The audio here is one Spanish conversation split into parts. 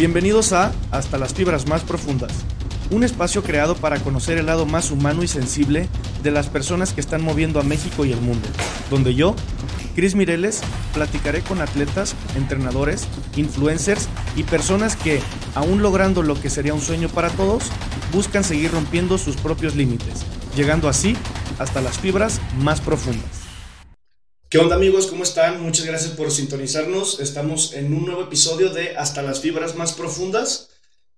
Bienvenidos a Hasta las Fibras Más Profundas, un espacio creado para conocer el lado más humano y sensible de las personas que están moviendo a México y el mundo, donde yo, Cris Mireles, platicaré con atletas, entrenadores, influencers y personas que, aún logrando lo que sería un sueño para todos, buscan seguir rompiendo sus propios límites, llegando así hasta las fibras más profundas. ¿Qué onda amigos? ¿Cómo están? Muchas gracias por sintonizarnos. Estamos en un nuevo episodio de Hasta las fibras más profundas,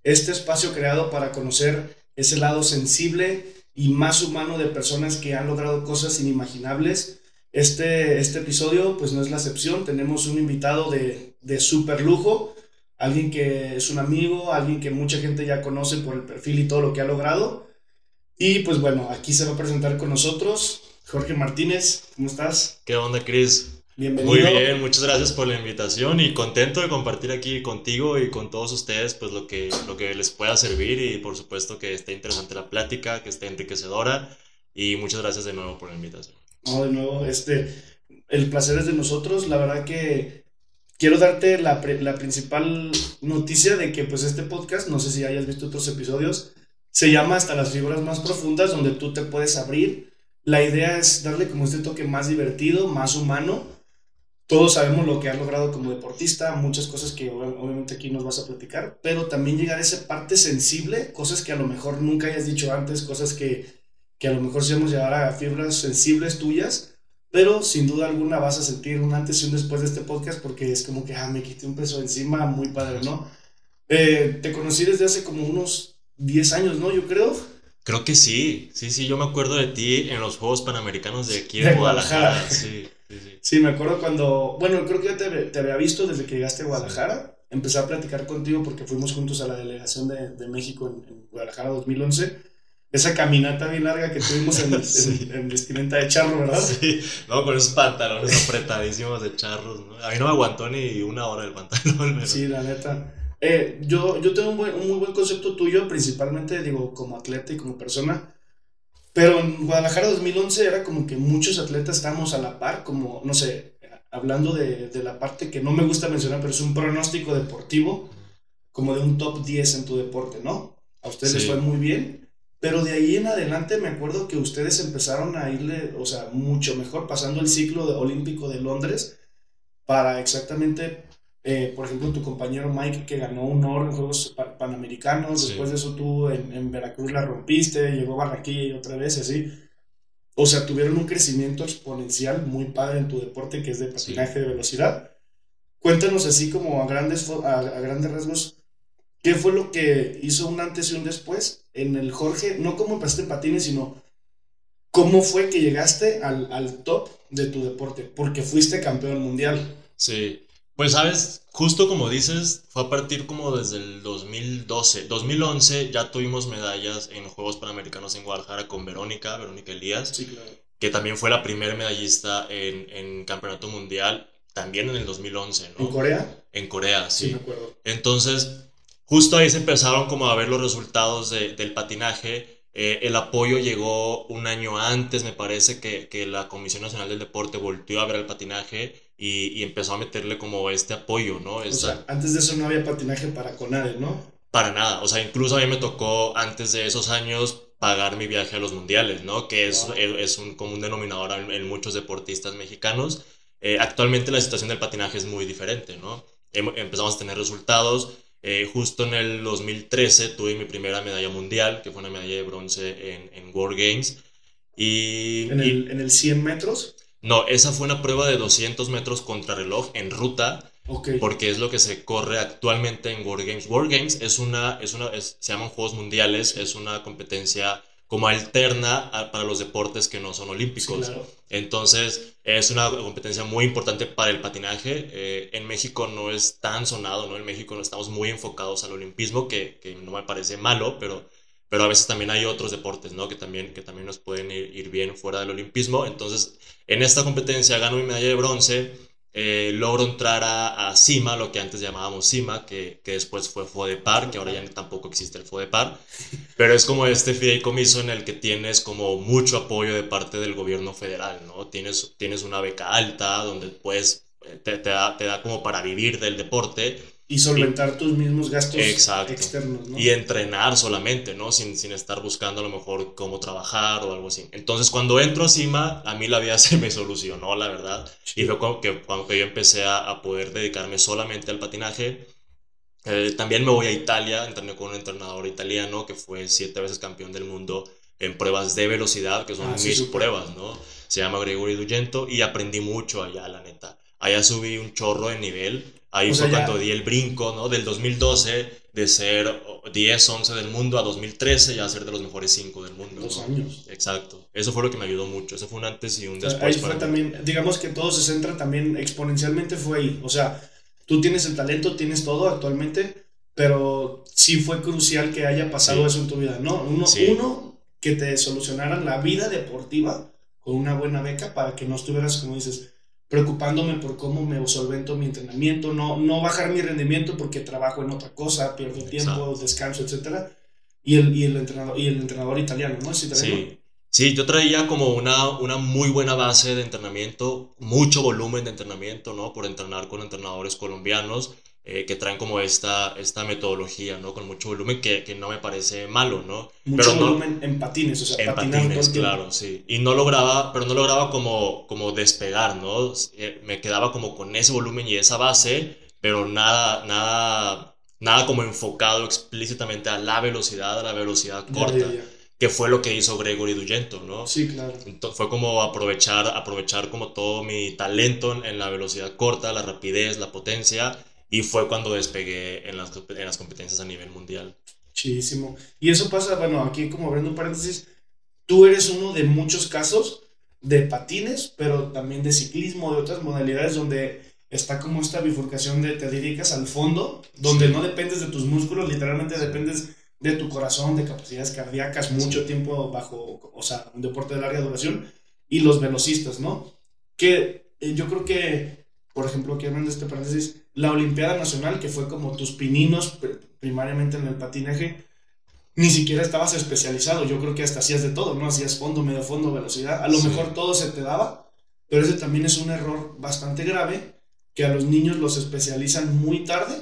este espacio creado para conocer ese lado sensible y más humano de personas que han logrado cosas inimaginables. Este, este episodio pues no es la excepción, tenemos un invitado de, de súper lujo, alguien que es un amigo, alguien que mucha gente ya conoce por el perfil y todo lo que ha logrado. Y pues bueno, aquí se va a presentar con nosotros Jorge Martínez, ¿cómo estás? ¿Qué onda, Cris? Bienvenido. Muy bien, muchas gracias por la invitación y contento de compartir aquí contigo y con todos ustedes pues lo que, lo que les pueda servir y por supuesto que esté interesante la plática, que esté enriquecedora y muchas gracias de nuevo por la invitación. No, de nuevo, este, el placer es de nosotros, la verdad que quiero darte la, la principal noticia de que pues este podcast, no sé si hayas visto otros episodios, se llama Hasta las fibras más profundas donde tú te puedes abrir la idea es darle como este toque más divertido, más humano. Todos sabemos lo que has logrado como deportista, muchas cosas que obviamente aquí nos vas a platicar, pero también llegar a esa parte sensible, cosas que a lo mejor nunca hayas dicho antes, cosas que, que a lo mejor sí hemos llevar a fibras sensibles tuyas, pero sin duda alguna vas a sentir un antes y un después de este podcast porque es como que, ah, me quité un peso encima, muy padre, ¿no? Eh, te conocí desde hace como unos 10 años, ¿no? Yo creo. Creo que sí, sí, sí, yo me acuerdo de ti en los Juegos Panamericanos de aquí de, Guadalajara. Sí, sí, sí. sí, me acuerdo cuando, bueno, creo que yo te, te había visto desde que llegaste a Guadalajara. Empecé a platicar contigo porque fuimos juntos a la delegación de, de México en, en, Guadalajara 2011. Esa caminata bien larga que tuvimos en, en, vestimenta de charro, ¿verdad? Sí, no, con esos pantalones apretadísimos de charros, ¿no? A mí no me aguantó ni una hora el pantalón. Pero... Sí, la neta. Eh, yo, yo tengo un, buen, un, muy buen concepto tuyo, principalmente, digo, como atleta y como persona. Pero en Guadalajara 2011 era como que muchos atletas estábamos a la par, como, no sé, hablando de, de la parte que no me gusta mencionar, pero es un pronóstico deportivo, como de un top 10 en tu deporte, ¿no? A ustedes sí. les fue muy bien. Pero de ahí en adelante me acuerdo que ustedes empezaron a irle, o sea, mucho mejor, pasando el ciclo de, olímpico de Londres para exactamente eh, por ejemplo, tu compañero Mike que ganó un oro en Juegos Panamericanos, sí. después de eso tú en, en, Veracruz la rompiste, llegó a Barranquilla y otra vez, así. O sea, tuvieron un crecimiento exponencial muy padre en tu deporte que es de patinaje sí. de velocidad. Cuéntanos así como a grandes, a, a, grandes rasgos, ¿qué fue lo que hizo un antes y un después en el Jorge? No cómo empezaste en patines, sino cómo fue que llegaste al, al top de tu deporte, porque fuiste campeón mundial. Sí, pues sabes, justo como dices, fue a partir como desde el 2012. 2011 ya tuvimos medallas en Juegos Panamericanos en Guadalajara con Verónica, Verónica Elías, sí, claro. que también fue la primera medallista en, en, Campeonato Mundial, también en el 2011, ¿no? ¿En Corea? En Corea, sí. Sí, me acuerdo. Entonces, justo ahí se empezaron como a ver los resultados de, del patinaje. Eh, el apoyo llegó un año antes, me parece que, que la Comisión Nacional del Deporte volvió a ver el patinaje y, y, empezó a meterle como este apoyo, ¿no? Esta... O sea, antes de eso no había patinaje para Conade, ¿no? Para nada, o sea, incluso a mí me tocó antes de esos años pagar mi viaje a los mundiales, ¿no? Que es, wow. es un común denominador en, en muchos deportistas mexicanos. Eh, actualmente la situación del patinaje es muy diferente, ¿no? Em, empezamos a tener resultados. Eh, justo en el 2013 tuve mi primera medalla mundial, que fue una medalla de bronce en, en World Games. Y, ¿En, el, ¿En el 100 metros? No, esa fue una prueba de 200 metros contrarreloj en ruta. Okay. Porque es lo que se corre actualmente en World Games. World Games es una, es una es, se llaman Juegos Mundiales, es una competencia como alterna a, para los deportes que no son olímpicos. Sí, claro. Entonces, es una competencia muy importante para el patinaje. Eh, en México no es tan sonado, ¿no? En México no estamos muy enfocados al olimpismo, que, que no me parece malo, pero pero a veces también hay otros deportes, ¿no? Que también, que también nos pueden ir, ir bien fuera del olimpismo. Entonces, en esta competencia gano mi medalla de bronce, eh, logro entrar a, a, CIMA, lo que antes llamábamos CIMA, que, que después fue FODEPAR, que ahora ya tampoco existe el FODEPAR, pero es como este fideicomiso en el que tienes como mucho apoyo de parte del gobierno federal, ¿no? Tienes, tienes una beca alta donde puedes, te, te, da, te da como para vivir del deporte Y solventar tus mismos gastos externos, ¿no? Y entrenar solamente, ¿no? Sin, sin estar buscando a lo mejor cómo trabajar o algo así. Entonces, cuando entro a Cima, a mí la vida se me solucionó, la verdad. Y fue cuando, que, cuando yo empecé a, a poder dedicarme solamente al patinaje. Eh, también me voy a Italia, entrené con un entrenador italiano que fue siete veces campeón del mundo en pruebas de velocidad, que son ah, mis pruebas, ¿no? Se llama Gregory Dugento y aprendí mucho allá, la neta. Allá subí un chorro de nivel. Ahí fue cuando di el brinco, ¿no? Del 2012 de ser 10, 11 del mundo a 2013 ya ser de los mejores 5 del mundo. Dos años. Exacto. Eso fue lo que me ayudó mucho. Eso fue un antes y un después. ahí fue también, digamos que todo se centra también exponencialmente fue ahí. O sea, tú tienes el talento, tienes todo actualmente, pero sí fue crucial que haya pasado eso en tu vida, ¿no? Uno, uno, que te solucionaran la vida deportiva con una buena beca para que no estuvieras, como dices, preocupándome por cómo me solvento mi entrenamiento, no, no bajar mi rendimiento porque trabajo en otra cosa, pierdo tiempo, descanso, etc. Y el, y el, entrenador, y el entrenador italiano, ¿no? ¿Es Sí. Sí, yo traía como una, una muy buena base de entrenamiento, mucho volumen de entrenamiento, ¿no? Por entrenar con entrenadores colombianos eh, que traen como esta, esta metodología, ¿no? Con mucho volumen que, que no me parece malo, ¿no? Mucho pero volumen en patines, o sea, en patines, claro, sí. Y no lograba, pero no lograba como, como despegar, ¿no? Eh, me quedaba como con ese volumen y esa base, pero nada, nada, nada como enfocado explícitamente a la velocidad, a la velocidad corta que fue lo que hizo Gregory Dugento, ¿no? Sí, claro. Entonces, fue como aprovechar, aprovechar como todo mi talento en la velocidad corta, la rapidez, la potencia, y fue cuando despegué en las, en las competencias a nivel mundial. Chidísimo. Y eso pasa, bueno, aquí como abriendo un paréntesis, tú eres uno de muchos casos de patines, pero también de ciclismo, de otras modalidades donde está como esta bifurcación de te dedicas al fondo, donde no dependes de tus músculos, literalmente dependes de tu corazón, de capacidades cardíacas, mucho tiempo bajo, o sea, un deporte de larga duración, y los velocistas, ¿no? Que eh, yo creo que, por ejemplo, aquí de este paréntesis, la Olimpiada Nacional, que fue como tus pininos primariamente en el patinaje, ni siquiera estabas especializado, yo creo que hasta hacías de todo, ¿no? Hacías fondo, medio fondo, velocidad, a lo mejor todo se te daba, pero ese también es un error bastante grave, que a los niños los especializan muy tarde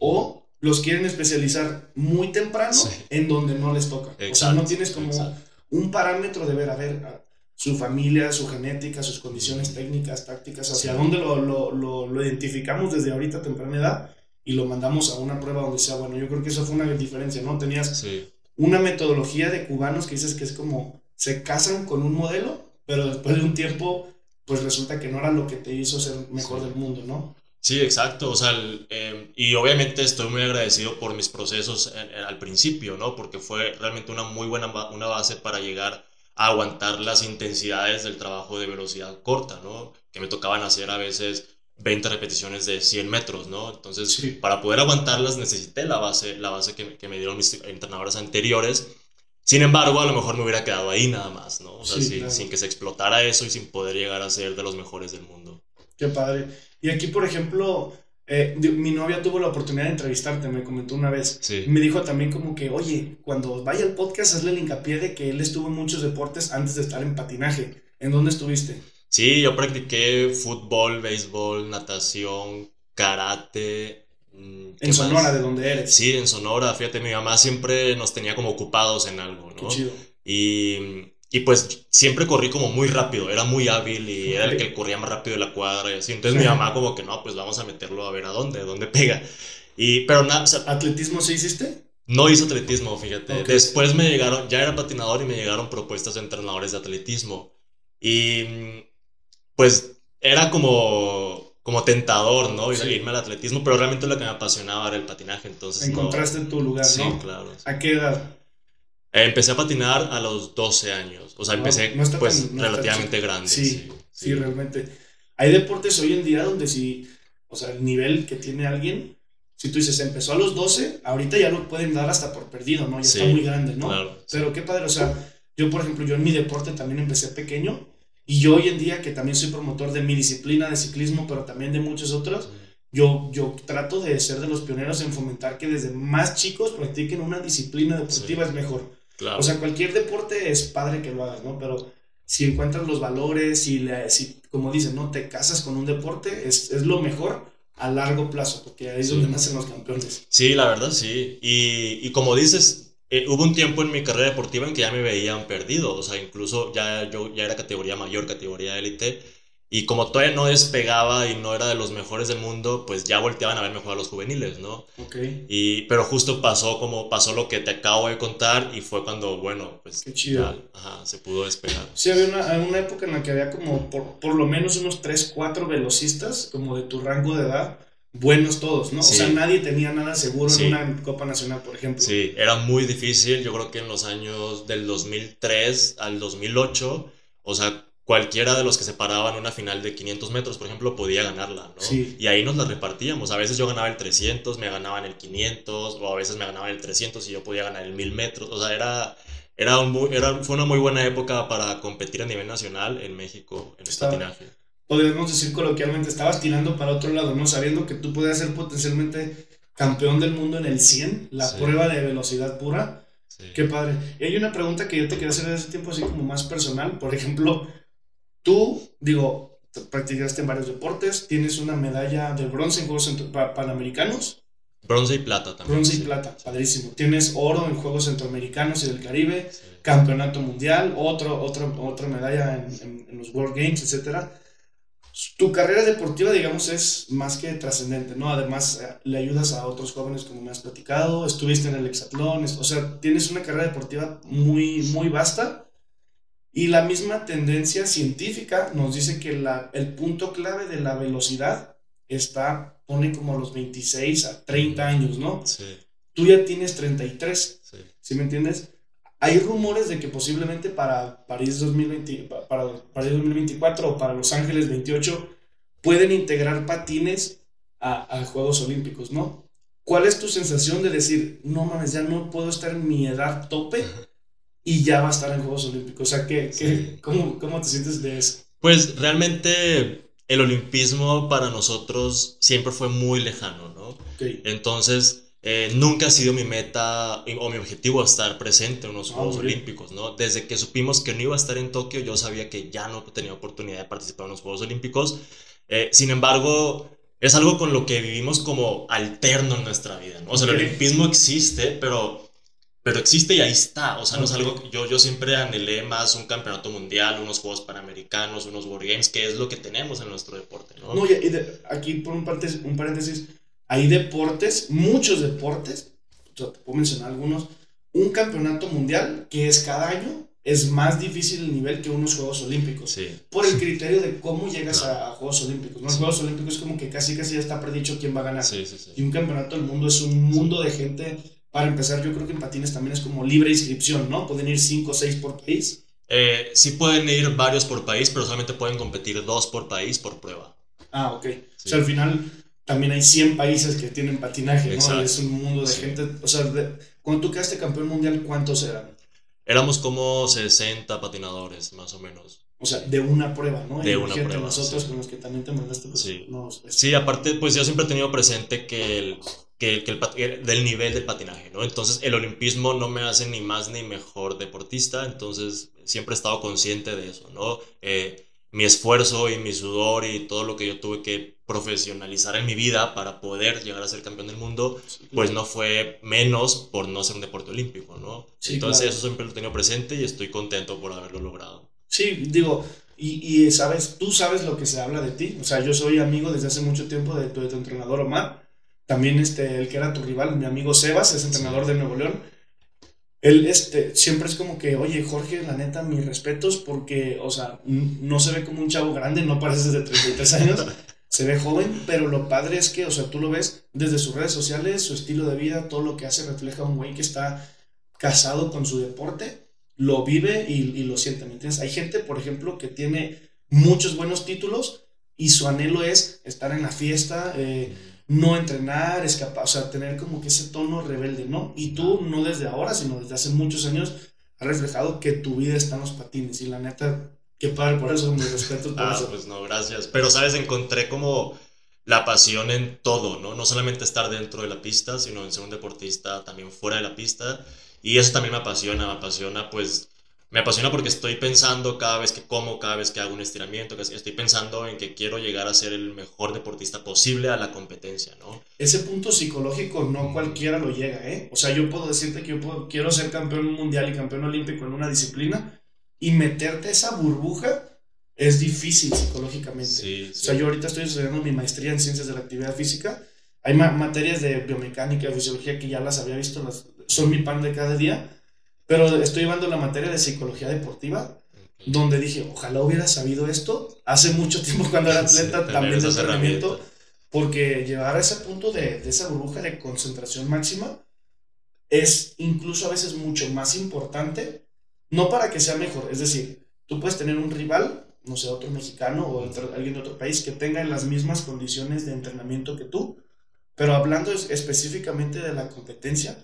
o los quieren especializar muy temprano en donde no les toca. o sea, no tienes como un parámetro de ver, a ver, su familia, su genética, sus condiciones técnicas, tácticas, hacia dónde lo, lo, lo, identificamos desde ahorita temprana edad y lo mandamos a una prueba donde sea bueno. Yo creo que eso fue una diferencia, ¿no? Tenías una metodología de cubanos que dices que es como se casan con un modelo, pero después de un tiempo, pues resulta que no era lo que te hizo ser mejor del mundo, ¿no? Sí, exacto. O sea, em, y obviamente estoy muy agradecido por mis procesos al principio, ¿no? Porque fue realmente una muy buena una base para llegar a aguantar las intensidades del trabajo de velocidad corta, ¿no? Que me tocaban hacer a veces 20 repeticiones de 100 metros, ¿no? Entonces, para poder aguantarlas necesité la base, la base que, que, me dieron mis entrenadores anteriores. Sin embargo, a lo mejor me hubiera quedado ahí nada más, ¿no? O sea, sin, sin que se explotara eso y sin poder llegar a ser de los mejores del mundo. Qué padre. Y aquí, por ejemplo, eh, mi novia tuvo la oportunidad de entrevistarte, me comentó una vez. Me dijo también como que, oye, cuando vaya al podcast, hazle el hincapié de que él estuvo en muchos deportes antes de estar en patinaje. ¿En dónde estuviste? Sí, yo practiqué fútbol, béisbol, natación, karate. Mm, en Sonora, de donde eres. Sí, en Sonora. Fíjate, mi mamá siempre nos tenía como ocupados en algo, ¿no? Qué chido. Y y pues siempre corrí como muy rápido, era muy hábil y era el que corría más rápido de la cuadra y así. Entonces mi mamá como que no, pues vamos a meterlo a ver a dónde, dónde pega. Y, pero nada, ¿Atletismo sí hiciste? No hice atletismo, fíjate. Después me llegaron, ya era patinador y me llegaron propuestas de entrenadores de atletismo. Y pues era como, como tentador, ¿no? Irme al atletismo, pero realmente lo que me apasionaba era el patinaje, entonces... Encontraste en tu lugar, ¿no? Sí, claro. ¿A qué edad? Empecé a patinar a los 12 años. O sea, empecé pues relativamente grande. Sí, sí, realmente. Hay deportes hoy en día donde si, o sea, el nivel que tiene alguien, si tú dices, empezó a los 12, ahorita ya lo pueden dar hasta por perdido, ¿no? Ya está muy grande, ¿no? Claro, Pero qué padre, o sea, yo por ejemplo, yo en mi deporte también empecé pequeño y yo hoy en día que también soy promotor de mi disciplina de ciclismo, pero también de muchos otros, yo, yo trato de ser de los pioneros en fomentar que desde más chicos practiquen una disciplina deportiva, es mejor. O sea, cualquier deporte es padre que lo hagas, ¿no? Pero si encuentras los valores, y si como dicen, ¿no? Te casas con un deporte, es, es lo mejor, a largo plazo, porque ahí es donde nacen los campeones. Sí, la verdad sí. Y, y como dices, eh, hubo un tiempo en mi carrera deportiva en que ya me veían perdido, o sea, incluso ya yo ya era categoría mayor, categoría élite, y como todavía no despegaba y no era de los mejores del mundo, pues ya volteaban a verme jugar a los juveniles, ¿no? Ok. Y, pero justo pasó como pasó lo que te acabo de contar y fue cuando, bueno, pues Qué chido. ya, ajá, se pudo despegar. Sí, había una, una época en la que había como por, por lo menos unos 3, 4 velocistas, como de tu rango de edad, buenos todos, ¿no? Sí. O sea, nadie tenía nada seguro Sí. en una Copa Nacional, por ejemplo. Sí, era muy difícil. Yo creo que en los años del 2003 al 2008, o sea, cualquiera de los que se paraban una final de 500 metros, por ejemplo, podía ganarla, ¿no? Sí. Y ahí nos la repartíamos. A veces yo ganaba el 300, me ganaban el 500, o a veces me ganaban el 300 y yo podía ganar el 1000 metros. O sea, era, era, un era fue una muy buena época para competir a nivel nacional en México en el Estaba- patinaje. Podríamos decir coloquialmente, estabas tirando para otro lado, ¿no? Sabiendo que tú podías ser potencialmente campeón del mundo en el 100, la Sí. prueba de velocidad pura. Sí. Qué padre. Y hay una pregunta que yo te quería hacer desde hace tiempo, así como más personal. Por ejemplo, tú, digo, te- practicaste en varios deportes, tienes una medalla de bronce en Juegos Panamericanos, Bronce y plata también. bronce y sí. plata, padrísimo. Tienes oro en Juegos Centroamericanos y del Caribe, Sí. campeonato mundial, otro, otro, otra medalla en, en- en los World Games, etc. Tu carrera deportiva, digamos, es más que trascendente, ¿no? Además, eh, le ayudas a otros jóvenes, como me has platicado, estuviste en el hexatlón, o sea, tienes una carrera deportiva muy, muy vasta. Y la misma tendencia científica nos dice que la, el punto clave de la velocidad está, pone como los 26 a 30 años, ¿no? Sí, Tú ya tienes 33. sí. ¿Sí me entiendes? Hay rumores de que posiblemente para París, 2020, pa- para París 2024 o para Los Ángeles 28 pueden integrar patines a, a Juegos Olímpicos, ¿no? ¿Cuál es tu sensación de decir, no mames, ya no puedo estar en mi edad tope y ya va a estar en Juegos Olímpicos? O sea, ¿qué, qué- Sí. cómo, ¿cómo te sientes de eso? Pues realmente el olimpismo para nosotros siempre fue muy lejano, ¿no? Ok, Entonces, eh, nunca ha sido mi meta o mi objetivo estar presente en los Ah, Juegos bien. Olímpicos, ¿no? Desde que supimos que no iba a estar en Tokio, yo sabía que ya no tenía oportunidad de participar en los Juegos Olímpicos. Eh, sin embargo, es algo con lo que vivimos como alterno en nuestra vida, ¿no? O sea, Ok. el olimpismo existe, pero, pero existe y ahí está. O sea, no es algo que yo, yo siempre anhelé más un campeonato mundial, unos Juegos Panamericanos, unos World Games, que es lo que tenemos en nuestro deporte, ¿no? No, y, y de- aquí por un, paréntesis, un paréntesis, hay deportes, muchos deportes, o sea, te puedo mencionar algunos, un campeonato mundial que es cada año, es más difícil el nivel que unos Juegos Olímpicos. Sí, Por el criterio de cómo llegas Claro. a, a Juegos Olímpicos. ¿no? Los Sí. Juegos Olímpicos es como que casi casi ya está predicho quién va a ganar. sí, sí. sí. Y un campeonato del mundo es un mundo de gente. Para empezar, yo creo que en patines también es como libre inscripción, ¿no? Pueden ir 5 o 6 por país. Eh, sí pueden ir varios por país, pero solamente pueden competir dos por país por prueba. Ah, ok. Sí. O sea, al final también hay 100 países que tienen patinaje, ¿no? Es un mundo de Sí. gente. O sea, de- cuando tú quedaste campeón mundial, ¿cuántos eran? Éramos como 60 patinadores, más o menos. O sea, de una prueba, ¿no? De Y una prueba, nosotros sí. con los que también te mandaste, pues, Sí. no, es- Sí, aparte, pues yo siempre he tenido presente que el, que, que el del nivel del patinaje, ¿no? Entonces, el olimpismo no me hace ni más ni mejor deportista, entonces siempre he estado consciente de eso, ¿no? Eh, mi esfuerzo y mi sudor y todo lo que yo tuve que profesionalizar en mi vida para poder llegar a ser campeón del mundo, pues no fue menos por no ser un deporte olímpico, ¿no? Sí, Entonces claro. eso siempre lo he tenido presente y estoy contento por haberlo logrado. Sí, digo, y, y sabes, tú sabes lo que se habla de ti. O sea, yo soy amigo desde hace mucho tiempo de tu, de tu entrenador Omar. También este, el que era tu rival, mi amigo Sebas, es entrenador de Nuevo León. Él este, siempre es como que, oye, Jorge, la neta, mis respetos, porque, o sea, no se ve como un chavo grande, no pareces de 33 años, se ve joven, pero lo padre es que, o sea, tú lo ves desde sus redes sociales, su estilo de vida, todo lo que hace refleja a un güey que está casado con su deporte, lo vive y, y lo siente, ¿me entiendes? Hay gente, por ejemplo, que tiene muchos buenos títulos y su anhelo es estar en la fiesta, eh, no entrenar, escapar, o sea, tener como que ese tono rebelde, ¿no? Y tú, no desde ahora, sino desde hace muchos años, has reflejado que tu vida está en los patines y la neta, qué padre, por eso, mis respetos por Ah, eso. pues no, gracias. Pero, ¿sabes? Encontré como la pasión en todo, ¿no? No solamente estar dentro de la pista, sino en ser un deportista también fuera de la pista. Y eso también me apasiona, me apasiona pues me apasiona porque estoy pensando cada vez que como, cada vez que hago un estiramiento, estoy pensando en que quiero llegar a ser el mejor deportista posible a la competencia, ¿no? Ese punto psicológico no cualquiera lo llega, ¿eh? O sea, yo puedo decirte que yo quiero ser campeón mundial y campeón olímpico en una disciplina y meterte esa burbuja es difícil psicológicamente. Sí, O sea, yo ahorita estoy estudiando mi maestría en ciencias de la actividad física. Hay materias de biomecánica, fisiología que ya las había visto, las, son mi pan de cada día pero estoy llevando la materia de psicología deportiva, donde dije, ojalá hubiera sabido esto hace mucho tiempo cuando era atleta, también de entrenamiento, porque llegar a ese punto de, de esa burbuja de concentración máxima es incluso a veces mucho más importante, no para que sea mejor, es decir, tú puedes tener un rival, no sé, otro mexicano o alguien de otro país que tenga las mismas condiciones de entrenamiento que tú, pero hablando específicamente de la competencia,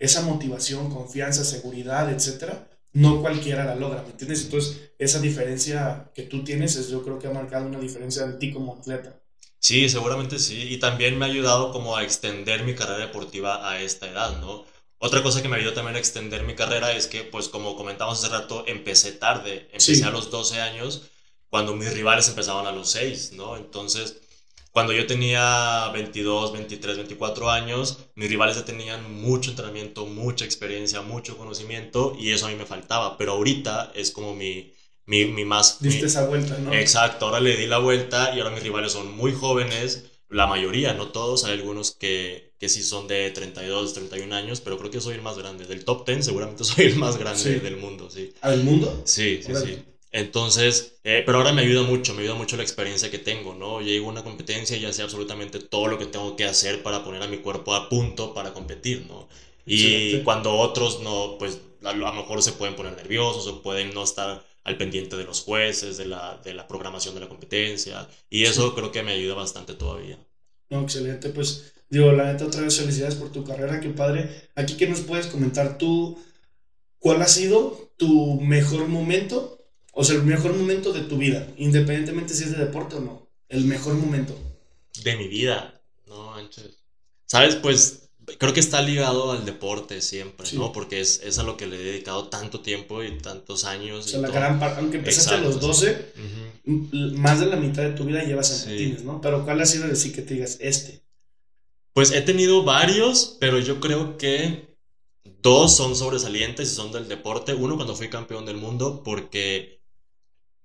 esa motivación, confianza, seguridad, etcétera, no cualquiera la logra, ¿me entiendes? Entonces, esa diferencia que tú tienes, es, yo creo que ha marcado una diferencia en ti como atleta. Sí, seguramente sí. Y también me ha ayudado como a extender mi carrera deportiva a esta edad, ¿no? Otra cosa que me ayudó también a extender mi carrera es que, pues como comentamos hace rato, empecé tarde. Empecé a los 12 años, cuando mis rivales empezaban a los 6, ¿no? Entonces, cuando yo tenía 22, 23, 24 años, mis rivales ya tenían mucho entrenamiento, mucha experiencia, mucho conocimiento y eso a mí me faltaba. Pero ahorita es como mi, mi, mi más... Diste esa vuelta, ¿no? Exacto, ahora le di la vuelta y ahora mis rivales son muy jóvenes, la mayoría, no todos, hay algunos que, que sí son de 32, 31 años, pero creo que soy el más grande. Del top 10 seguramente soy el más grande del mundo, sí. ¿Ah, del mundo? Sí, sí, sí. Entonces, eh, pero ahora me ayuda mucho, me ayuda mucho la experiencia que tengo, ¿no? Llego a una competencia y ya sé absolutamente todo lo que tengo que hacer para poner a mi cuerpo a punto para competir, ¿no? Y cuando otros no, pues a lo mejor se pueden poner nerviosos o pueden no estar al pendiente de los jueces, de la, de la programación de la competencia. Y eso creo que me ayuda bastante todavía. No, excelente. Pues digo, la neta, otra vez felicidades por tu carrera, qué padre. Aquí, ¿qué nos puedes comentar tú? ¿Cuál ha sido tu mejor momento o sea, el mejor momento de tu vida, independientemente si es de deporte o no. El mejor momento. De mi vida. No, manches. ¿Sabes? Pues creo que está ligado al deporte siempre, ¿no? Porque es, es, a lo que le he dedicado tanto tiempo y tantos años. O sea, la gran parte, aunque empezaste a los 12, más de la mitad de tu vida llevas en patines, ¿no? Pero ¿cuál ha sido el sí que te digas este? Pues he tenido varios, pero yo creo que dos son sobresalientes y son del deporte. Uno cuando fui campeón del mundo, porque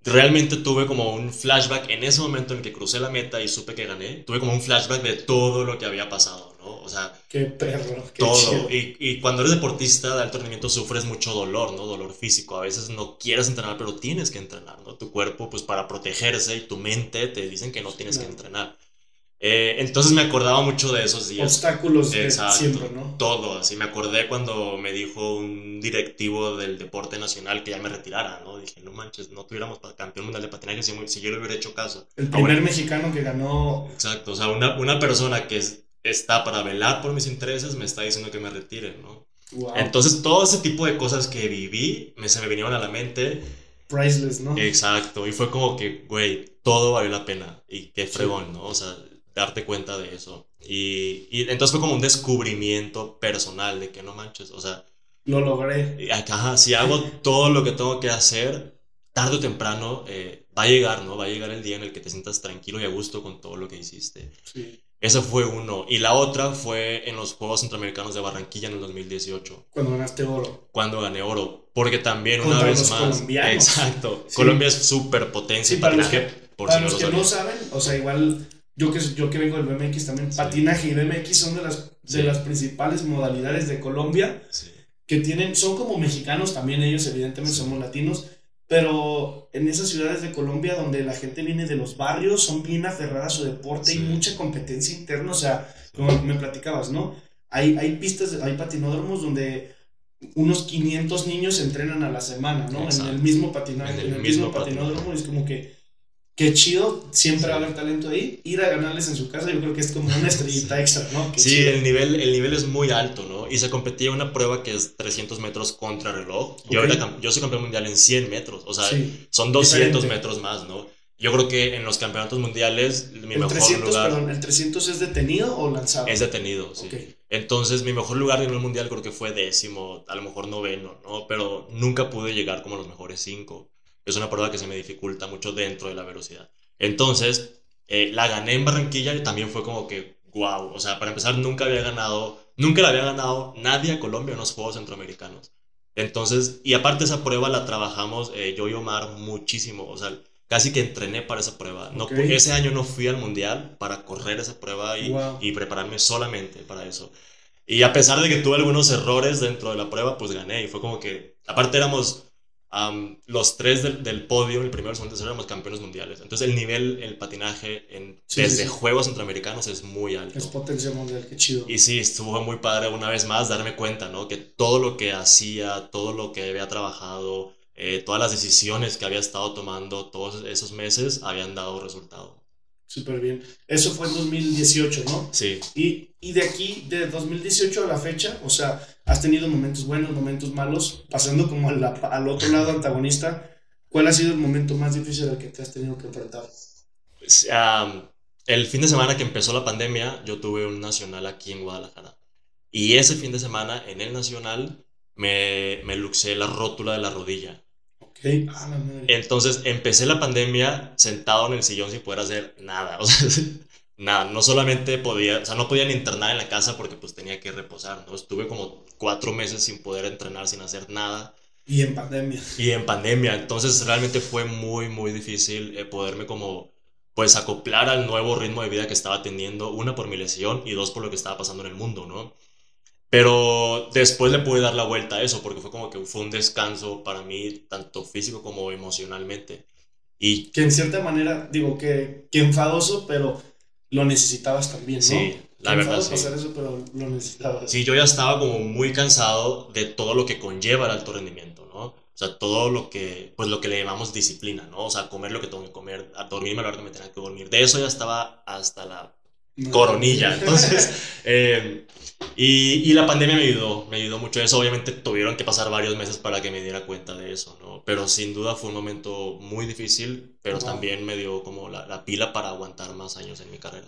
realmente tuve como un flashback en ese momento en que crucé la meta y supe que gané. Tuve como un flashback de todo lo que había pasado, ¿no? O sea, qué perro, qué todo. Y, y, cuando eres deportista de alto rendimiento sufres mucho dolor, ¿no? Dolor físico. A veces no quieres entrenar, pero tienes que entrenar, ¿no? Tu cuerpo, pues para protegerse y tu mente te dicen que no tienes que entrenar. Eh, entonces me acordaba mucho de esos días. Obstáculos de siempre, ¿no? Todo, así me acordé cuando me dijo un directivo del deporte nacional que ya me retirara, ¿no? Dije, no manches, no tuviéramos campeón mundial de patinaje si, si yo le hubiera hecho caso. El primer mexicano que ganó. Exacto, o sea, una, una persona que está para velar por mis intereses me está diciendo que me retire, ¿no? Entonces todo ese tipo de cosas que viví me, se me vinieron a la mente. Priceless, ¿no? Exacto, y fue como que, güey, todo valió la pena y qué fregón, ¿no? O sea, darte cuenta de eso. Y, y, entonces fue como un descubrimiento personal de que no manches, o sea... Lo logré. Ajá, si hago todo lo que tengo que hacer, tarde o temprano eh, va a llegar, ¿no? Va a llegar el día en el que te sientas tranquilo y a gusto con todo lo que hiciste. Sí. Esa fue uno. Y la otra fue en los Juegos Centroamericanos de Barranquilla en el 2018. Cuando ganaste oro. Cuando gané oro. Porque también una vez más... Colombianos. Exacto. Colombia es súper potencia. Sí, para los que, por para los que no saben, o sea, igual yo que, yo que vengo del BMX también, patinaje y BMX son de las, de las principales modalidades de Colombia que tienen, son como mexicanos también ellos, evidentemente somos latinos, pero en esas ciudades de Colombia donde la gente viene de los barrios, son bien aferradas a su deporte y mucha competencia interna, o sea, como me platicabas, ¿no? Hay, hay pistas, hay patinódromos donde unos 500 niños entrenan a la semana, ¿no? En el mismo patinaje, en el, mismo, patinódromo, es como que qué chido, siempre va a haber talento ahí. Ir a ganarles en su casa, yo creo que es como una estrellita extra, ¿no? sí, el nivel, el nivel es muy alto, ¿no? Y se competía una prueba que es 300 metros contra reloj. Yo, yo soy campeón mundial en 100 metros, o sea, son 200 metros más, ¿no? Yo creo que en los campeonatos mundiales, mi el mejor 300, lugar. Perdón, ¿el 300 es detenido o lanzado? Es detenido, sí. Entonces, mi mejor lugar en el mundial creo que fue décimo, a lo mejor noveno, ¿no? Pero nunca pude llegar como los mejores cinco. Es una prueba que se me dificulta mucho dentro de la velocidad. Entonces, eh, la gané en Barranquilla y también fue como que, wow. O sea, para empezar, nunca había ganado, nunca la había ganado nadie a Colombia en los Juegos Centroamericanos. Entonces, y aparte esa prueba la trabajamos eh, yo y Omar muchísimo, o sea, casi que entrené para esa prueba. No, Ese año no fui al mundial para correr esa prueba y, y, prepararme solamente para eso. Y a pesar de que tuve algunos errores dentro de la prueba, pues gané y fue como que, aparte éramos los tres del, del, podio, el primero, el segundo, tercero, éramos campeones mundiales. Entonces el nivel, el patinaje en, desde Juegos Centroamericanos es muy alto. Es potencia mundial, qué chido. Y sí, estuvo muy padre una vez más darme cuenta, ¿no? Que todo lo que hacía, todo lo que había trabajado, eh, todas las decisiones que había estado tomando todos esos meses habían dado resultado. Súper bien. Eso fue en 2018, ¿no? Sí. Y, y de aquí, de 2018 a la fecha, o sea, has tenido momentos buenos, momentos malos, pasando como al, al otro lado antagonista. ¿Cuál ha sido el momento más difícil al que te has tenido que enfrentar? Pues, el fin de semana que empezó la pandemia, yo tuve un nacional aquí en Guadalajara. Y ese fin de semana, en el nacional, me, me luxé la rótula de la rodilla. Ah, Entonces empecé la pandemia sentado en el sillón sin poder hacer nada. O sea, nada, no solamente podía, o sea, no podía ni entrenar en la casa porque pues tenía que reposar, ¿no? Estuve como cuatro meses sin poder entrenar, sin hacer nada. Y en pandemia. Y en pandemia. Entonces realmente fue muy, muy difícil eh, poderme como pues acoplar al nuevo ritmo de vida que estaba teniendo, una por mi lesión y dos por lo que estaba pasando en el mundo, ¿no? Pero después le pude dar la vuelta a eso, porque fue como que fue un descanso para mí, tanto físico como emocionalmente. Y que en cierta manera, digo que, que enfadoso, pero lo necesitabas también, ¿no? Sí, la verdad. Sí. pasar eso, pero lo necesitabas. Sí, yo ya estaba como muy cansado de todo lo que conlleva el alto rendimiento, ¿no? O sea, todo lo que, pues lo que le llamamos disciplina, ¿no? O sea, comer lo que tengo que comer, a dormirme a la hora que me tenía que dormir. De eso ya estaba hasta la coronilla. Entonces, eh, y, y, la pandemia me ayudó, me ayudó mucho eso. Obviamente tuvieron que pasar varios meses para que me diera cuenta de eso, ¿no? Pero sin duda fue un momento muy difícil, pero también me dio como la, la, pila para aguantar más años en mi carrera.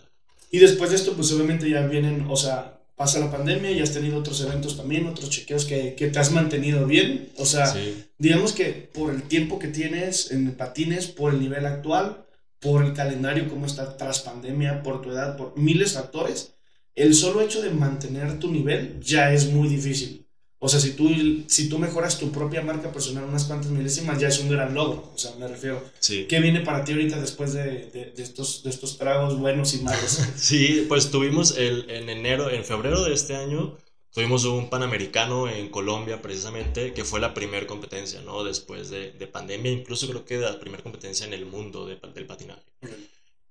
Y después de esto, pues obviamente ya vienen, o sea, pasa la pandemia y has tenido otros eventos también, otros chequeos que, que te has mantenido bien. O sea, digamos que por el tiempo que tienes en patines, por el nivel actual, por el calendario, cómo está tras pandemia, por tu edad, por miles de factores, el solo hecho de mantener tu nivel ya es muy difícil. O sea, si tú, si tú mejoras tu propia marca personal unas cuantas milésimas, ya es un gran logro. O sea, me refiero. Sí. ¿Qué viene para ti ahorita después de, de, de estos, de estos tragos buenos y malos? sí, pues tuvimos el, en enero, en febrero de este año, Tuvimos un Panamericano en Colombia precisamente, que fue la primera competencia, ¿no? Después de, de, pandemia, incluso creo que la primera competencia en el mundo de, del patinaje.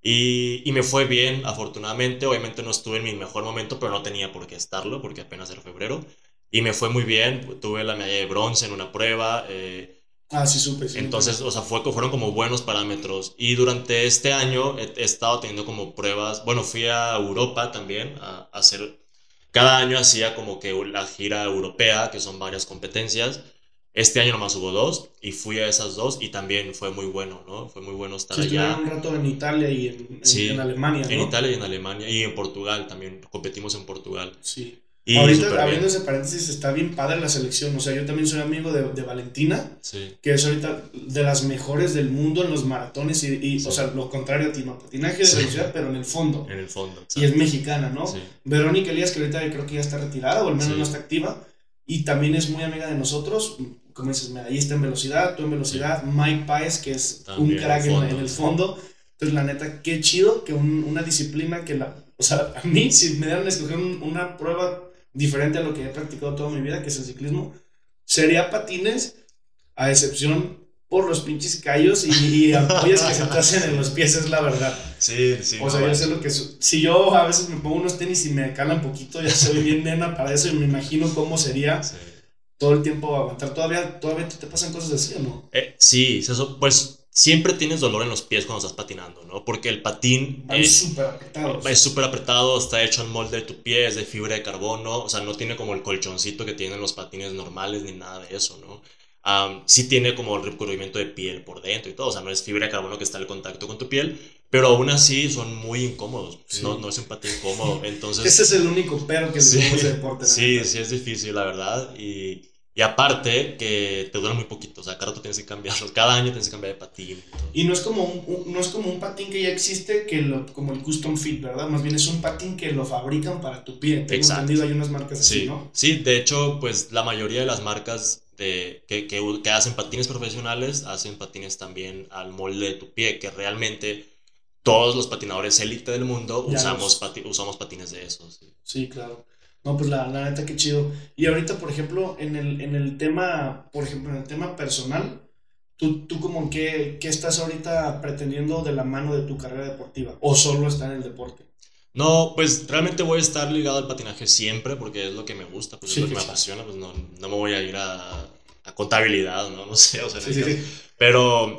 Y, y, me fue bien, afortunadamente. Obviamente no estuve en mi mejor momento, pero no tenía por qué estarlo, porque apenas era febrero. Y me fue muy bien, tuve la medalla de bronce en una prueba. Eh, ah, sí, supe. Sí, entonces, o sea, fue, fueron como buenos parámetros. Y durante este año he, he, estado teniendo como pruebas. Bueno, fui a Europa también a, a hacer cada año hacía como que la gira europea, que son varias competencias. Este año nomás hubo dos y fui a esas dos y también fue muy bueno, ¿no? Fue muy bueno estar sí, allá. un rato en Italia y en, en Alemania, ¿no? En Italia y en Alemania y en Portugal también, competimos en Portugal. Sí. Y ahorita, abriendo ese paréntesis, está bien padre la selección. O sea, yo también soy amigo de, de Valentina, sí. que es ahorita de las mejores del mundo en los maratones y, y sí. o sea, lo contrario a ti, no, patinaje de sí. velocidad, pero en el fondo. En el fondo. Y es mexicana, ¿no? Verónica Elías, que ahorita creo que ya está retirada, o al menos no está activa, y también es muy amiga de nosotros. Como dices, medallista en velocidad, tú en velocidad, Mike Páez, que es también un crack en, fondo, en, el fondo. Entonces, la neta, qué chido que un, una disciplina que la. O sea, a mí, si me dieran a escoger un, una prueba diferente a lo que he practicado toda mi vida, que es el ciclismo, sería patines, a excepción por los pinches callos y, y ampollas que se te hacen en los pies, es la verdad. Sí, sí. O sea, no, yo sé lo que... Si yo a veces me pongo unos tenis y me calan poquito, ya soy bien nena para eso y me imagino cómo sería sí. todo el tiempo aguantar. ¿Todavía, todavía te pasan cosas así o no? Eh, sí, eso, pues siempre tienes dolor en los pies cuando estás patinando, ¿no? Porque el patín es súper apretado. Es súper apretado, está hecho en molde de tu pie, es de fibra de carbono, o sea, no tiene como el colchoncito que tienen los patines normales ni nada de eso, ¿no? Um, sí tiene como el recubrimiento de piel por dentro y todo, o sea, no es fibra de carbono que está en contacto con tu piel, pero aún así son muy incómodos. No, no es un patín cómodo. Entonces, Ese es el único pero que sí, tenemos ese deporte. sí, sí es difícil, la verdad. Y, y aparte que te dura muy poquito. O sea, cada rato tienes que cambiarlos. Cada año tienes que cambiar de patín. y no es como un, un- no es como un patín que ya existe, que lo, como el custom fit, ¿verdad? Más bien es un patín que lo fabrican para tu pie. Tengo Exacto. entendido, hay unas marcas así, Sí, ¿no? sí, de hecho, pues la mayoría de las marcas de, que, que, que hacen patines profesionales hacen patines también al molde de tu pie, que realmente todos los patinadores élite del mundo Ya usamos, los- pati- usamos patines de esos. sí. Sí, claro. No, pues la, la neta, qué chido. Y ahorita, por ejemplo, en el, en el tema, por ejemplo, en el tema personal, ¿tú, tú como en qué, qué estás ahorita pretendiendo de la mano de tu carrera deportiva? ¿O solo está en el deporte? No, pues realmente voy a estar ligado al patinaje siempre porque es lo que me gusta, pues Sí, es lo que me sí. apasiona, pues no, no me voy a ir a, a contabilidad, ¿no? No sé, o sea, sí. Pero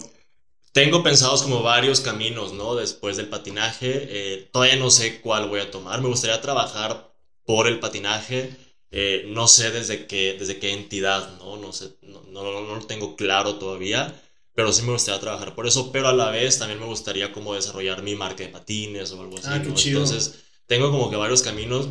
tengo pensados como varios caminos, ¿no? Después del patinaje. Eh, todavía no sé cuál voy a tomar. Me gustaría trabajar por el patinaje. Eh, no sé desde qué, desde qué entidad, ¿no? No sé, no, no, no- no lo tengo claro todavía. Pero sí me gustaría trabajar por eso. Pero a la vez también me gustaría como desarrollar mi marca de patines o algo así, Ah, qué ¿no? chido. Entonces, tengo como que varios caminos.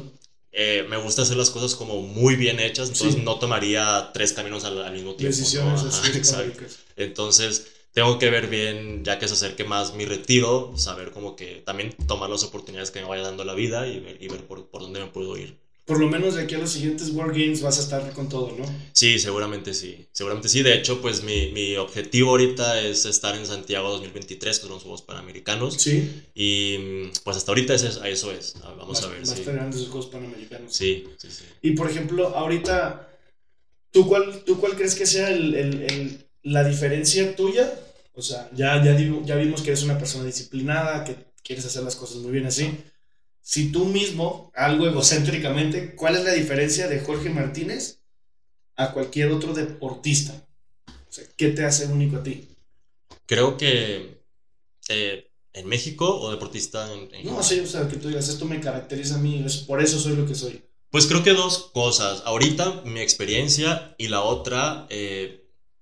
Eh, me gusta hacer las cosas como muy bien hechas. Entonces, Sí. no tomaría tres caminos al, al mismo tiempo. ¿no? Decisiones Ajá, así exacto. Entonces, tengo que ver bien, ya que se acerque más mi retiro, saber como que también tomar las oportunidades que me vaya dando la vida y ver, y ver por, por dónde me puedo ir. Por lo menos de aquí a los siguientes World Games vas a estar con todo, ¿no? Sí, seguramente sí. Seguramente sí. De hecho, pues mi, mi objetivo ahorita es estar en Santiago 2023, que son los Juegos Panamericanos. Sí. Y pues hasta ahorita eso es, eso es. Vamos va, a ver, va a sí. grande esos Juegos Panamericanos. Sí, sí, sí. Y por ejemplo, ahorita, ¿tú cuál, tú cuál crees que sea el, el- el- la diferencia tuya? O sea, ya, ya, digo- ya vimos que eres una persona disciplinada, que quieres hacer las cosas muy bien así. Si tú mismo, algo egocéntricamente, ¿cuál es la diferencia de Jorge Martínez a cualquier otro deportista? O sea, ¿qué te hace único a ti? Creo que eh, en México o deportista en, en No, sí, o sea, que tú digas, esto me caracteriza a mí, es, por eso soy lo que soy. Pues creo que dos cosas. Ahorita mi experiencia y la otra, eh,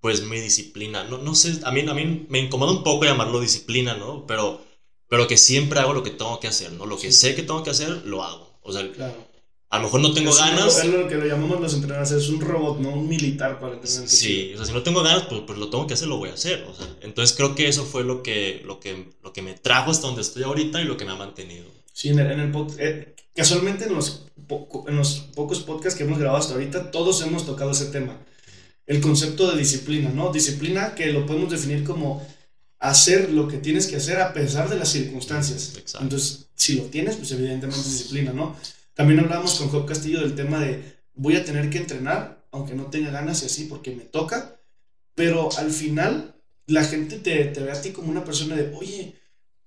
pues mi disciplina. No, no sé, a mí, a mí me incomoda un poco llamarlo disciplina, ¿no? Pero, pero que siempre hago lo que tengo que hacer, ¿no? Lo que Sí. sé que tengo que hacer, lo hago. O sea, Claro. a lo mejor no tengo es, ganas. es lo que lo llamamos los entrenadores, es un robot, no un militar para entrenar. Sí, o sea, si no tengo ganas, pues, pues lo tengo que hacer, lo voy a hacer. O sea, entonces creo que eso fue lo que, lo que, lo que me trajo hasta donde estoy ahorita y lo que me ha mantenido. Sí, en el, en el eh, casualmente en los, en los pocos podcasts que hemos grabado hasta ahorita, todos hemos tocado ese tema. El concepto de disciplina, ¿no? Disciplina que lo podemos definir como hacer lo que tienes que hacer a pesar de las circunstancias. Exacto. Entonces, si lo tienes, pues evidentemente es disciplina, ¿no? También hablábamos con Job Castillo del tema de voy a tener que entrenar, aunque no tenga ganas y así, porque me toca, pero al final la gente te, te ve a ti como una persona de, oye,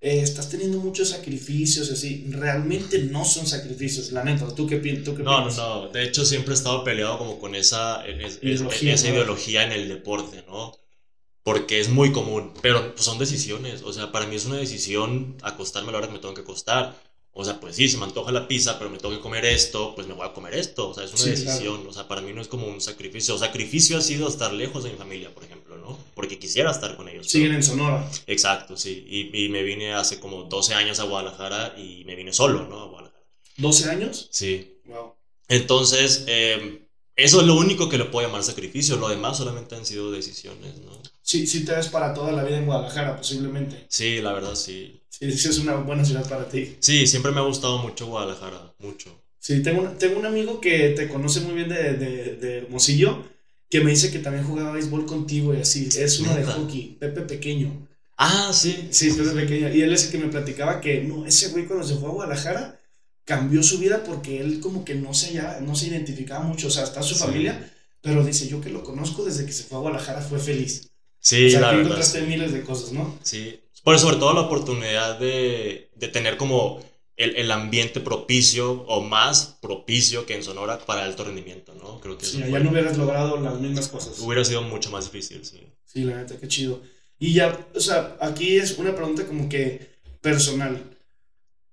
eh, estás teniendo muchos sacrificios así. Realmente no son sacrificios, la neta. ¿Tú qué, pi- tú qué No, no, piensas? no. De hecho, siempre he estado peleado como con esa, en- es- Ideología, esa ¿no? ideología en el deporte, ¿no? Porque es muy común, pero pues, son decisiones. O sea, para mí es una decisión acostarme a la hora que me tengo que acostar. O sea, pues sí, se me antoja la pizza, pero me tengo que comer esto, pues me voy a comer esto. O sea, es una Sí, decisión. O sea, para mí no es como un sacrificio. O sacrificio ha sido estar lejos de mi familia, por ejemplo, ¿no? Porque quisiera estar con ellos. pero- Siguen en Sonora. Exacto, sí. Y, y me vine hace como 12 años a Guadalajara y me vine solo, ¿no? A Guadalajara. ¿12 años? Sí, Wow. entonces, eh, eso es lo único que le puedo llamar sacrificio. Lo demás solamente han sido decisiones, ¿no? Sí, sí te ves para toda la vida en Guadalajara, posiblemente. Sí, la verdad, sí. Sí, sí es una buena ciudad para ti. Sí, siempre me ha gustado mucho Guadalajara, mucho. Sí, tengo, un- tengo un amigo que te conoce muy bien de, de, de Hermosillo, que me dice que también jugaba béisbol contigo y así. Es uno de hockey, Pepe Pequeño. Ah, sí. Sí, Pepe Pequeño. Y él es el que me platicaba que, no, ese güey cuando se fue a Guadalajara cambió su vida porque él como que no se, hallaba- no se identificaba mucho. O sea, está su Sí. familia, pero dice, yo que lo conozco desde que se fue a Guadalajara fue feliz. Sí, o sea, la que verdad. encontraste miles de cosas, ¿no? Sí. Por sobre todo la oportunidad de, de tener como el, el ambiente propicio o más propicio que en Sonora para alto rendimiento, ¿no? Creo que Sí, allá fue- no hubieras logrado las mismas cosas. hubiera sido mucho más difícil, sí. Sí, la neta, qué chido. Y ya, o sea, aquí es una pregunta como que personal.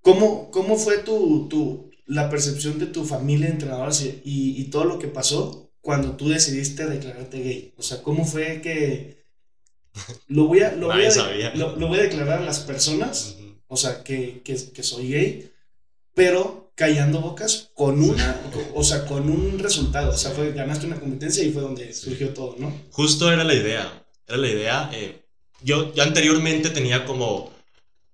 ¿Cómo, cómo fue tu, tu, la percepción de tu familia de entrenadores y, y, todo lo que pasó cuando tú decidiste declararte gay? O sea, ¿cómo fue que lo voy a, lo voy a, lo, lo voy a declarar a las personas. O sea, que, que, que soy gay, pero callando bocas con una, o sea, con un resultado. O sea, fue, ganaste una competencia y fue donde surgió todo, ¿no? Justo era la idea. Era la idea. Eh, yo ya anteriormente tenía como,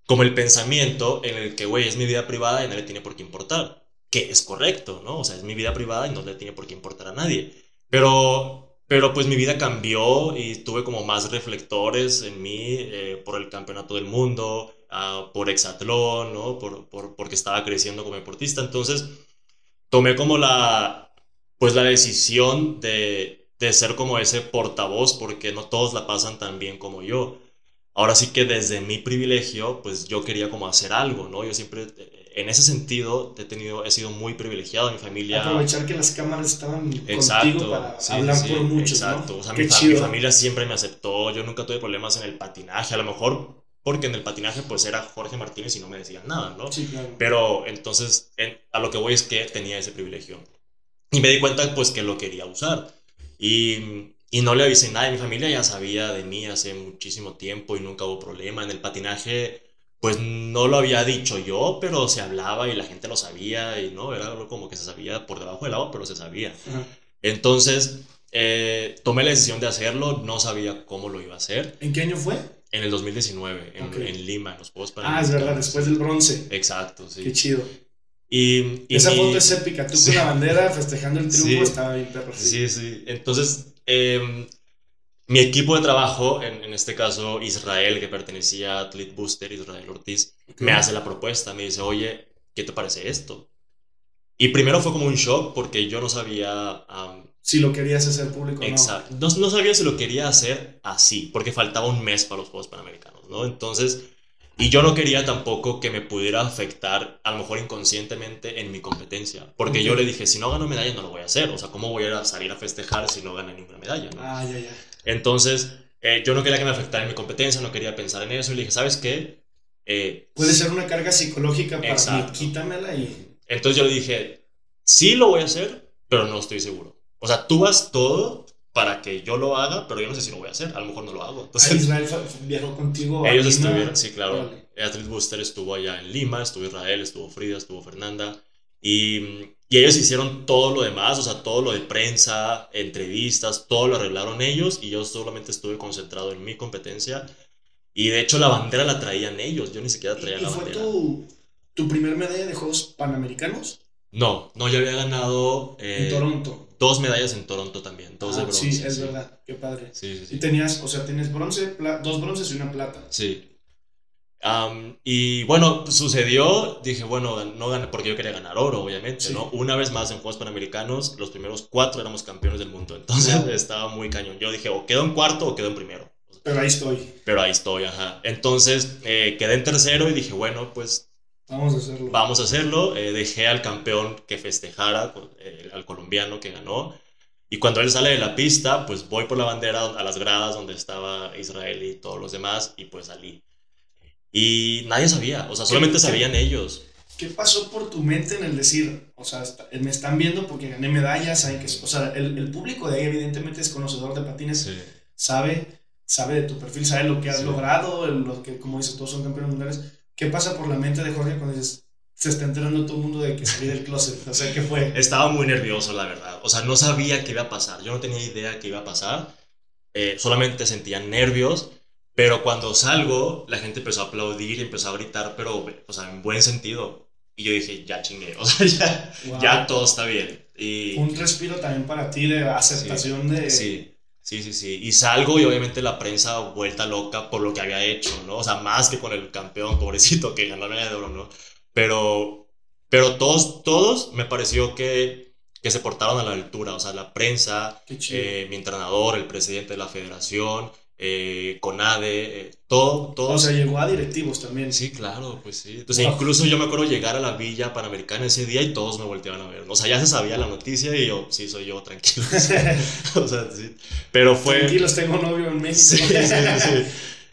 como el pensamiento en el que, güey, es mi vida privada y no le tiene por qué importar. Que es correcto, ¿no? O sea, es mi vida privada y no le tiene por qué importar a nadie. Pero, pero pues mi vida cambió y tuve como más reflectores en mí eh, por el campeonato del mundo, uh, por exatlón, ¿no? Por, por, porque estaba creciendo como deportista. Entonces, tomé como la, pues la decisión de, de ser como ese portavoz, porque no todos la pasan tan bien como yo. Ahora sí que desde mi privilegio, pues yo quería como hacer algo, ¿no? Yo siempre, en ese sentido, he, tenido, he sido muy privilegiado. Mi familia... Aprovechar que las cámaras estaban contigo para hablar por muchos, Exacto. ¿no? O sea, mi, mi, familia siempre me aceptó. Yo nunca tuve problemas en el patinaje. A lo mejor porque en el patinaje pues era Jorge Martínez y no me decían nada, ¿no? Sí, claro. Pero entonces a lo que voy es que tenía ese privilegio. Y me di cuenta pues que lo quería usar. Y, y no le avisé nada. Mi familia ya sabía de mí hace muchísimo tiempo y nunca hubo problema. En el patinaje pues no lo había dicho yo, pero se hablaba y la gente lo sabía y no, era algo como que se sabía por debajo del agua, pero se sabía. Entonces eh, tomé la decisión de hacerlo, no sabía cómo lo iba a hacer. ¿En qué año fue? En el 2019, en, en Lima, en los Juegos Panamericanos. Ah, es verdad, después del bronce. Exacto, sí. Qué chido. Y, Esa foto es épica, tú con la bandera festejando el triunfo estaba bien perro. Sí, sí. Entonces, eh, mi equipo de trabajo, en, en, este caso Israel, que pertenecía a Athlete Booster, Israel Ortiz, okay. me hace la propuesta, me dice, oye, ¿qué te parece esto? Y primero fue como un shock porque yo no sabía... Um, si lo querías hacer público Exacto. No. no. sabía si lo quería hacer así, porque faltaba un mes para los Juegos Panamericanos, ¿no? Entonces, y yo no quería tampoco que me pudiera afectar, a lo mejor inconscientemente, en mi competencia. Porque okay. yo le dije, si no gano medalla, no lo voy a hacer. O sea, ¿cómo voy a salir a festejar si no gano ninguna medalla? ¿no? Ah, ya, ya. Entonces, eh, yo no quería que me afectara en mi competencia, no quería pensar en eso. Y le dije, ¿sabes qué? Eh, Puede ser una carga psicológica para exacto. mí, quítamela y... Entonces yo le dije, sí lo voy a hacer, pero no estoy seguro. O sea, tú vas todo para que yo lo haga, pero yo no sé si lo voy a hacer. A lo mejor no lo hago. Entonces, Israel viajó contigo. Ellos estuvieron, sí, claro. Beatriz Booster estuvo allá en Lima, estuvo Israel, estuvo Frida, estuvo Fernanda. Y, y, ellos hicieron todo lo demás, o sea, todo lo de prensa, entrevistas, todo lo arreglaron ellos y yo solamente estuve concentrado en mi competencia. Y de hecho la bandera la traían ellos, yo ni siquiera traía ¿Y la fue bandera. Tu, tu primer medalla de Juegos Panamericanos? No, no, yo había ganado... Eh, en Toronto. Dos medallas en Toronto también, dos ah, de bronce. Sí, es sí. verdad, qué padre. Sí, sí, sí. Y tenías, o sea, tienes bronce, dos bronces y una plata. Sí. Um, y bueno, sucedió, dije, bueno, no gané porque yo quería ganar oro, obviamente, sí. ¿no? Una vez más en Juegos Panamericanos, los primeros cuatro éramos campeones del mundo, entonces estaba muy cañón. Yo dije, o quedo en cuarto o quedo en primero. Pero ahí estoy. Pero ahí estoy, ajá. Entonces eh, quedé en tercero y dije, bueno, pues... Vamos a hacerlo. Vamos a hacerlo. Eh, dejé al campeón que festejara, eh, al colombiano que ganó. Y cuando él sale de la pista, pues voy por la bandera a las gradas donde estaba Israel y todos los demás y pues salí. Y nadie sabía, o sea, solamente sabían ellos. ¿Qué pasó por tu mente en el decir, o sea, me están viendo porque gané medallas, saben que, o sea, el, el público de ahí evidentemente es conocedor de patines, Sí. sabe, sabe de tu perfil, sabe lo que has Sí. logrado, lo que, como dices, todos son campeones mundiales. ¿Qué pasa por la mente de Jorge cuando dices, se está enterando todo el mundo de que salí del closet? O sea, ¿qué fue? Estaba muy nervioso, la verdad. O sea, no sabía qué iba a pasar. Yo no tenía idea qué iba a pasar. Eh, solamente sentía nervios. Pero cuando salgo, la gente empezó a aplaudir y empezó a gritar, pero, o sea, en buen sentido. Y yo dije, ya chingué. O sea, ya, Wow. ya todo está bien. Y, Un respiro también para ti de aceptación de... Sí, sí, sí, sí. Y salgo y obviamente la prensa vuelta loca por lo que había hecho, ¿no? O sea, más que con el campeón, pobrecito, que ganó la medalla de oro, ¿no? Pero, pero todos, todos me pareció que, que se portaron a la altura. O sea, la prensa, eh, mi entrenador, el presidente de la federación, eh, CONADE, eh, todo, todo. o sea, llegó a directivos también. Sí, claro, pues sí. Entonces, Wow. incluso yo me acuerdo llegar a la Villa Panamericana ese día y todos me volteaban a ver. O sea, ya se sabía la noticia y yo, sí, soy yo, tranquilo. o sea, sí. Pero fue... Tranquilos, tengo novio en México. Sí, sí, sí.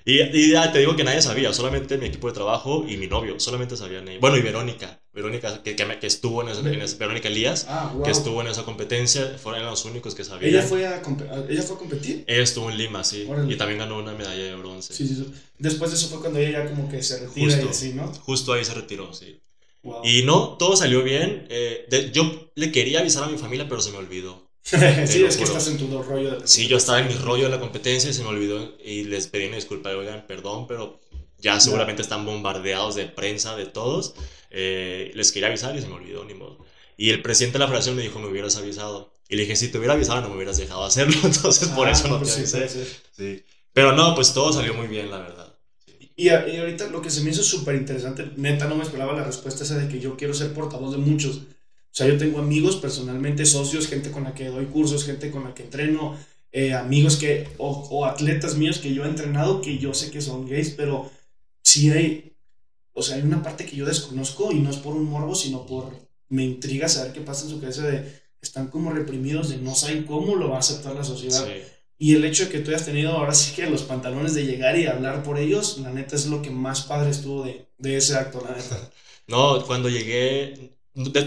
Y, y ya te digo que nadie sabía, solamente mi equipo de trabajo y mi novio, solamente sabían ellos. Bueno, y Verónica. Verónica, que, que, estuvo en, esa, Verónica Elías, ah, wow. que estuvo en esa competencia, fueron los únicos que sabían. ¿Ella fue a, ¿ella fue a competir? Ella estuvo en Lima, sí, y también ganó una medalla de bronce. Sí, sí, Después de eso fue cuando ella ya como que se retira justo, y así, ¿no? Justo ahí se retiró, sí. Wow. Y no, todo salió bien. Eh, yo le quería avisar a mi familia, pero se me olvidó. sí, es que estás en tu rollo. De sí, yo estaba en mi rollo de la competencia y se me olvidó y les pedí una disculpa, oigan, perdón, pero ya seguramente están bombardeados de prensa, de todos. Eh, les quería avisar y se me olvidó, ni modo. Y el presidente de la federación me dijo, me hubieras avisado. Y le dije, si te hubiera avisado, no me hubieras dejado hacerlo. Entonces, por ah, eso no, pues te avisé. Sí, Pero no, pues todo salió muy bien, la verdad. Y, y ahorita lo que se me hizo súper interesante, neta, no me esperaba la respuesta esa de que yo quiero ser portavoz de muchos. O sea, yo tengo amigos personalmente, socios, gente con la que doy cursos, gente con la que entreno, eh, amigos que, o, o, atletas míos que yo he entrenado que yo sé que son gays, pero sí hay, o sea, hay una parte que yo desconozco y no es por un morbo, sino por, me intriga saber qué pasa en su cabeza de, están como reprimidos de no saben cómo lo va a aceptar la sociedad. Y el hecho de que tú hayas tenido ahora sí que los pantalones de llegar y hablar por ellos, la neta es lo que más padre estuvo de, de ese acto, la neta. No, cuando llegué,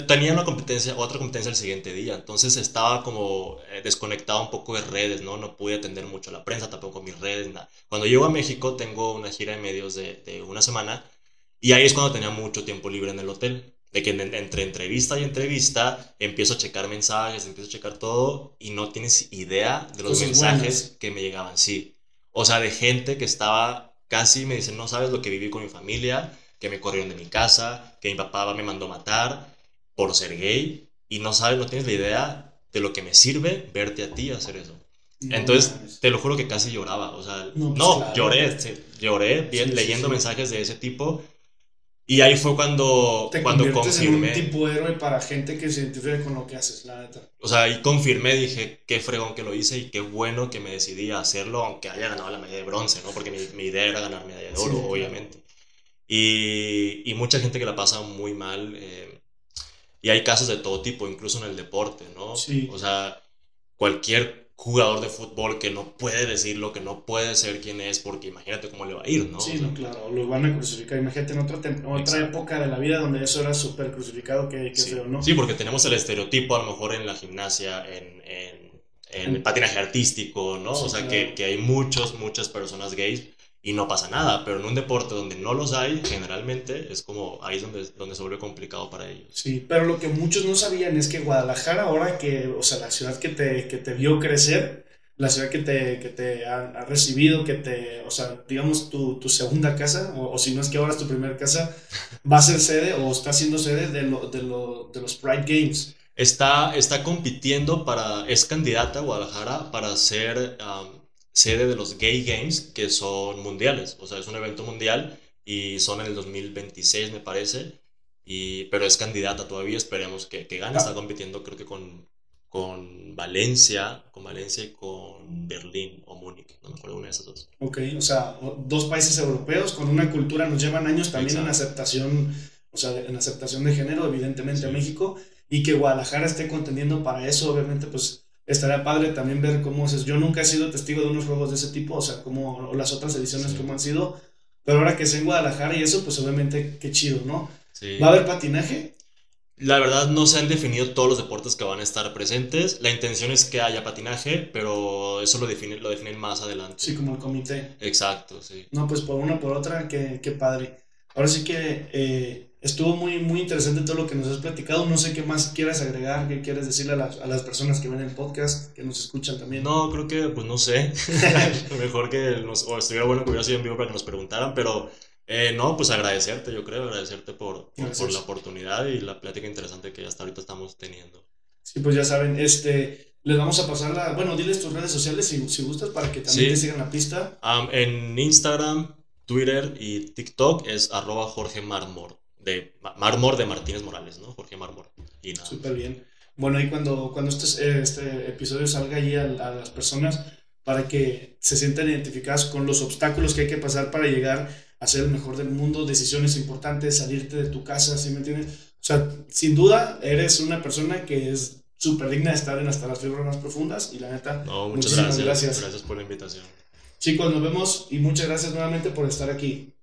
tenía una competencia, otra competencia el siguiente día, entonces estaba como eh, desconectado un poco de redes, ¿no? No pude atender mucho a la prensa, tampoco mis redes, nada. Cuando llego a México tengo una gira de medios de, de una semana y ahí es cuando tenía mucho tiempo libre en el hotel. De que entre entrevista y entrevista empiezo a checar mensajes, empiezo a checar todo y no tienes idea de los mensajes que me llegaban, sí. O sea, de gente que estaba casi, me dicen, no sabes lo que viví con mi familia, que me corrieron de mi casa, que mi papá me mandó matar, por ser gay y no sabes, no tienes la idea de lo que me sirve verte a ti hacer eso. Entonces, te lo juro que casi lloraba, o sea, no, pues lloré, lloré bien, leyendo mensajes de ese tipo. Y ahí fue cuando, te cuando confirmé. En un tipo héroe para gente que se identifique con lo que haces, la neta. O sea, ahí confirmé, dije, qué fregón que lo hice y qué bueno que me decidí a hacerlo, aunque haya ganado la medalla de bronce, ¿no? Porque mi, mi idea era ganar medalla de oro, obviamente. Y, y, mucha gente que la pasa muy mal. Eh, y hay casos de todo tipo, incluso en el deporte, ¿no? Sí. O sea, cualquier jugador de fútbol que no puede decirlo, que no puede ser quien es, porque imagínate cómo le va a ir, ¿no? Sí, claro, lo van a crucificar. Imagínate en otra, otra época de la vida donde eso era súper crucificado, que, que sí. feo, ¿no? Sí, porque tenemos el estereotipo a lo mejor en la gimnasia, en, en, en el patinaje artístico, ¿no? o sea, que, que hay muchos, muchas personas gays y no pasa nada, pero en un deporte donde no los hay, generalmente es como ahí es donde, donde se vuelve complicado para ellos. Sí, pero lo que muchos no sabían es que Guadalajara ahora que, o sea, la ciudad que te, que te vio crecer, la ciudad que te, que te ha, ha recibido, que te, o sea, digamos tu, tu segunda casa, o, o, si no es que ahora es tu primera casa, va a ser sede o está siendo sede de, lo, de, lo, de los Pride Games. Está, está compitiendo para, es candidata a Guadalajara para ser... Um, sede de los Gay Games, que son mundiales, o sea, es un evento mundial y son en el 2026, me parece, y, pero es candidata todavía, esperemos que, que gane, está compitiendo creo que con, con Valencia, con Valencia y con Berlín o Múnich, no me acuerdo una de esas dos. Ok, o sea, dos países europeos con una cultura, nos llevan años también en aceptación, o sea, en aceptación de género, evidentemente a México, y que Guadalajara esté contendiendo para eso, obviamente, pues estaría padre también ver cómo es. Yo nunca he sido testigo de unos juegos de ese tipo, o sea, como o las otras ediciones como han sido, pero ahora que es en Guadalajara y eso, pues obviamente qué chido, ¿no? Sí. ¿Va a haber patinaje? La verdad no se han definido todos los deportes que van a estar presentes. La intención es que haya patinaje, pero eso lo definen, lo definen más adelante. Sí, como el comité. Exacto, sí. No, pues por una por otra, qué, qué padre. Ahora sí que eh, estuvo muy, muy interesante todo lo que nos has platicado. No sé qué más quieras agregar, qué quieres decirle a las, a las personas que ven el podcast, que nos escuchan también. No, creo que, pues no sé. Mejor que nos, o estuviera bueno que hubiera sido en vivo para que nos preguntaran, pero eh, no, pues agradecerte, yo creo, agradecerte por, por, por, la oportunidad y la plática interesante que hasta ahorita estamos teniendo. Sí, pues ya saben, este, les vamos a pasar la, bueno, diles tus redes sociales si, si gustas para que también sí. te sigan la pista. Um, en Instagram, Twitter y TikTok es arroba Jorge Marmor de Mármor de Martínez Morales, ¿no? Jorge Mármor. Y nada. Súper bien. Bueno, y cuando, cuando este, este episodio salga allí a, a, las personas para que se sientan identificadas con los obstáculos que hay que pasar para llegar a ser el mejor del mundo, decisiones importantes, salirte de tu casa, ¿sí me entiendes? O sea, sin duda eres una persona que es súper digna de estar en hasta las fibras más profundas y la neta, no, muchas gracias, gracias. Gracias por la invitación. Chicos, nos vemos y muchas gracias nuevamente por estar aquí.